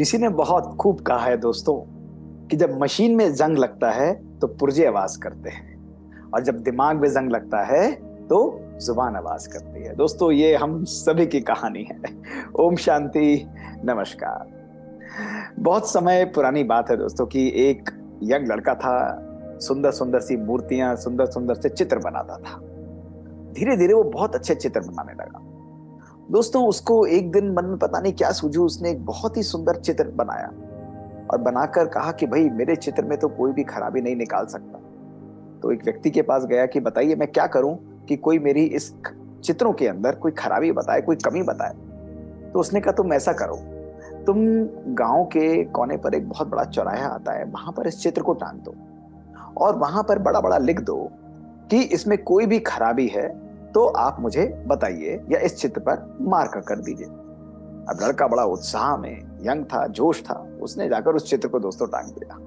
किसी ने बहुत खूब कहा है दोस्तों कि जब मशीन में जंग लगता है तो पुर्जे आवाज़ करते हैं। और जब दिमाग में जंग लगता है तो ज़ुबान आवाज़ करती है। दोस्तों, ये हम सभी की कहानी है। ओम शांति, नमस्कार। बहुत समय पुरानी बात है दोस्तों कि एक यंग लड़का था, सुंदर सुंदर सी मूर्तियाँ, सुंदर सुंदर से चित्र बनाता था। धीरे धीरे वो बहुत अच्छे चित्र बनाने लगा। दोस्तों, उसको एक दिन मन में पता नहीं क्या सूझू, उसने एक बहुत ही सुंदर चित्र बनाया और बनाकर कहा कि भाई, मेरे चित्र में तो कोई भी खराबी नहीं निकाल सकता। तो एक व्यक्ति के पास गया कि, बताइए, मैं क्या करूँ कि कोई मेरी इस चित्रों के अंदर कोई खराबी बताए, कोई कमी बताए? तो उसने कहा, तुम ऐसा करो, तुम गाँव के कोने पर एक बहुत बड़ा चौराहा आता है, वहाँ पर इस चित्र को टांग दो और वहाँ पर बड़ा बड़ा लिख दो कि इसमें कोई भी खराबी है तो आप मुझे बताइए या इस चित्र पर मार्क कर दीजिए। अब लड़का बड़ा उत्साह में, यंग था, जोश था, उसने जाकर उस चित्र को दोस्तों टांग दिया।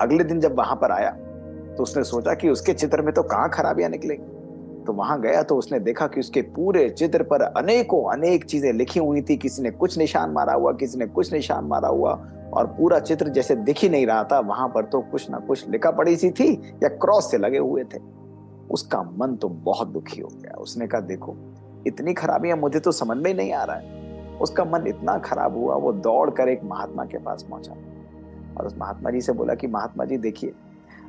अगले दिन जब वहाँ पर आया तो उसने सोचा कि उसके चित्र में तो कहाँ खराबियाँ निकलेंगी तो वहाँ गया तो उसने देखा कि उसके पूरे चित्र पर अनेकों, अनेक चीज़ें लिखी हुई थी। किसी ने कुछ निशान मारा हुआ, किसी ने कुछ निशान मारा हुआ, और पूरा चित्र जैसे दिख ही नहीं रहा था। वहाँ पर तो कुछ ना कुछ लिखा पड़ी सी थी या क्रॉस से लगे हुए थे। उसका मन तो बहुत दुखी हो गया। उसने कहा, देखो, इतनी खराबियाँ मुझे तो समझ में नहीं आ रहा है। उसका मन इतना खराब हुआ, वो दौड़ कर एक महात्मा के पास पहुँचा। और उस महात्मा जी से बोला कि, महात्मा जी, देखिए,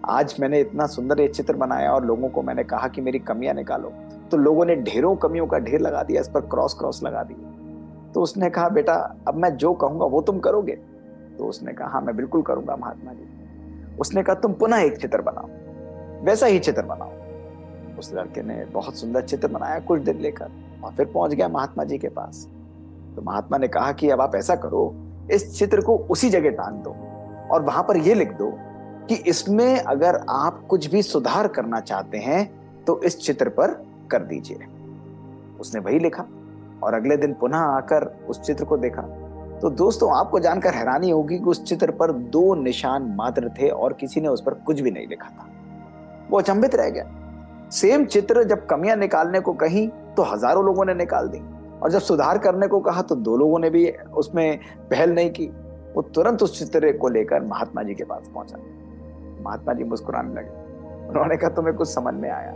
आज मैंने इतना सुंदर ये चित्र बनाया और लोगों को मैंने कहा कि मेरी कमियाँ निकालो। तो लोगों ने ढेरों कमियों का ढेर लगा दिया, इस पर क्रॉस क्रॉस लगा दिया। तो उसने कहा, बेटा, अब मैं जो कहूँगा, वो तुम करोगे? तो उसने कहा हाँ मैं बिल्कुल करूँगा, महात्मा जी। उसने कहा, तुम पुनः एक चित्र बनाओ। वैसा ही चित्र बनाओ। उस लड़के ने बहुत सुंदर चित्र बनाया कुछ दिन लेकर और फिर पहुँच गया महात्मा जी के पास। तो महात्मा ने कहा कि अब आप ऐसा करो, इस चित्र को उसी जगह टांग दो और वहाँ पर यह लिख दो कि इसमें अगर आप कुछ भी सुधार करना चाहते हैं तो इस चित्र पर कर दीजिए। उसने वही लिखा और अगले दिन पुनः आकर उस चित्र को देखा। तो दोस्तों, आपको जानकर हैरानी होगी कि उस चित्र पर दो निशान मात्र थे और किसी ने उस पर कुछ भी नहीं लिखा था। वो अचंभित रह गया। सेम चित्र जब कमियाँ निकालने को कही तो हज़ारों लोगों ने निकाल दी। और जब सुधार करने को कहा तो दो लोगों ने भी उसमें पहल नहीं की। वो तुरंत उस चित्र को लेकर महात्मा जी के पास पहुँचा। महात्मा जी मुस्कुराने लगे। उन्होंने कहा, तुम्हें कुछ समझ में आया?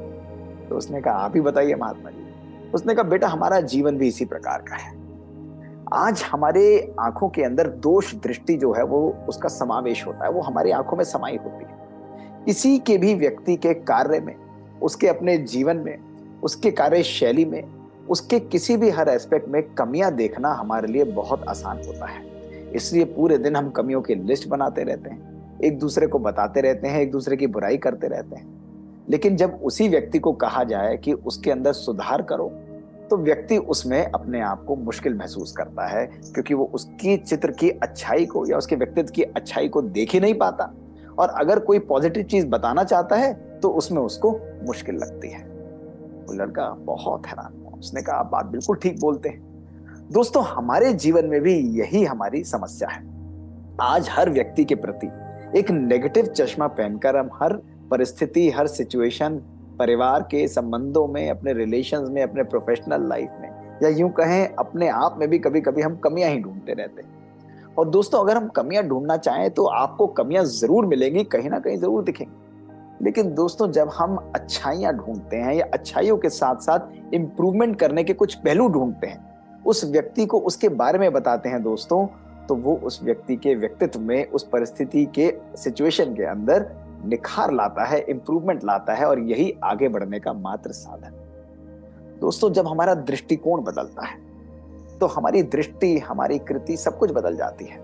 तो उसने कहा, आप ही बताइए महात्मा जी। उसने कहा, बेटा, हमारा जीवन भी इसी प्रकार का है। आज हमारे आँखों के अंदर दोष दृष्टि जो है, वो उसका समावेश होता है। वो हमारी आँखों में समाई होती है। किसी के भी व्यक्ति के कार्य में उसके अपने जीवन में, उसके कार्य शैली में, उसके किसी भी हर एस्पेक्ट में कमियाँ देखना हमारे लिए बहुत आसान होता है। इसलिए पूरे दिन हम कमियों की लिस्ट बनाते रहते हैं, एक दूसरे को बताते रहते हैं, एक दूसरे की बुराई करते रहते हैं। लेकिन जब उसी व्यक्ति को कहा जाए कि उसके अंदर सुधार करो तो व्यक्ति उसमें अपने आप को मुश्किल महसूस करता है, क्योंकि वो उसकी चित्र की अच्छाई को या उसके व्यक्तित्व की अच्छाई को देख ही नहीं पाता। और अगर कोई पॉजिटिव चीज़ बताना चाहता है तो उसमें उसको मुश्किल लगती है। वो लड़का बहुत हैरान हुआ। उसने कहा, आप बात बिल्कुल ठीक बोलते हैं। दोस्तों, हमारे जीवन में भी यही हमारी समस्या है। आज हर व्यक्ति के प्रति एक नेगेटिव चश्मा पहनकर हम हर परिस्थिति, हर सिचुएशन परिवार के संबंधों में, अपने रिलेशंस में, अपने प्रोफेशनल लाइफ में, या यूँ कहें, अपने आप में भी कभी कभी हम कमियाँ ही ढूंढते रहते हैं। और दोस्तों, अगर हम कमियाँ ढूंढना चाहें तो आपको कमियाँ ज़रूर मिलेंगी, कहीं ना कहीं ज़रूर दिखेंगी। लेकिन दोस्तों, जब हम अच्छाइयाँ ढूंढते हैं या अच्छाइयों के साथ साथ इंप्रूवमेंट करने के कुछ पहलू ढूंढते हैं, उस व्यक्ति को उसके बारे में बताते हैं दोस्तों तो वो उस व्यक्ति के व्यक्तित्व में, उस परिस्थिति के सिचुएशन के अंदर निखार लाता है इंप्रूवमेंट लाता है और यही आगे बढ़ने का मात्र साधन दोस्तों, जब हमारा दृष्टिकोण बदलता है तो हमारी दृष्टि, हमारी कृति सब कुछ बदल जाती है।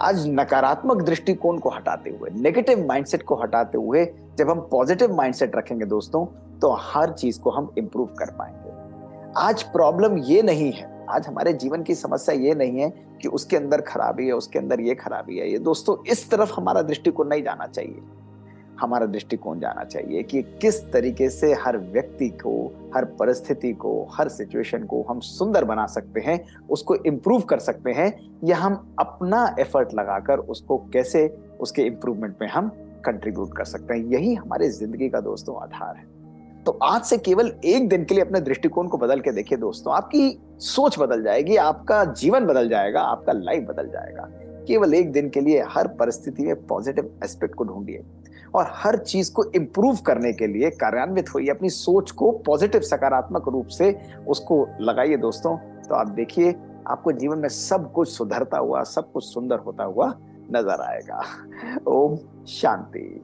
आज नकारात्मक दृष्टिकोण को हटाते हुए नेगेटिव माइंडसेट को हटाते हुए, जब हम पॉजिटिव माइंडसेट रखेंगे दोस्तों तो हर चीज़ को हम इम्प्रूव कर पाएँगे। आज प्रॉब्लम ये नहीं है, आज हमारे जीवन की समस्या ये नहीं है कि उसके अंदर खराबी है, उसके अंदर ये खराबी है। ये दोस्तों, इस तरफ़ हमारा दृष्टिकोण नहीं जाना चाहिए। हमारा दृष्टिकोण जाना चाहिए कि किस तरीके से हर व्यक्ति को, हर परिस्थिति को, हर सिचुएशन को हम सुंदर बना सकते हैं, उसको इम्प्रूव कर सकते हैं, या हम अपना एफर्ट लगाकर उसको कैसे, उसके इम्प्रूवमेंट में हम कंट्रीब्यूट कर सकते हैं। यही हमारे ज़िंदगी का दोस्तों आधार है। तो आज से केवल एक दिन के लिए अपने दृष्टिकोण को बदल के देखिए दोस्तों, आपकी सोच बदल जाएगी, आपका जीवन बदल जाएगा, आपका लाइफ बदल जाएगा। केवल एक दिन के लिए हर परिस्थिति में पॉजिटिव एस्पेक्ट को ढूंढिए। और हर चीज़ को इम्प्रूव करने के लिए कार्यान्वित होइए अपनी सोच को पॉजिटिव सकारात्मक रूप से उसको लगाइए दोस्तों। तो आप देखिए, आपको जीवन में सब कुछ सुधरता हुआ, सब कुछ सुंदर होता हुआ नज़र आएगा। ओम शांति।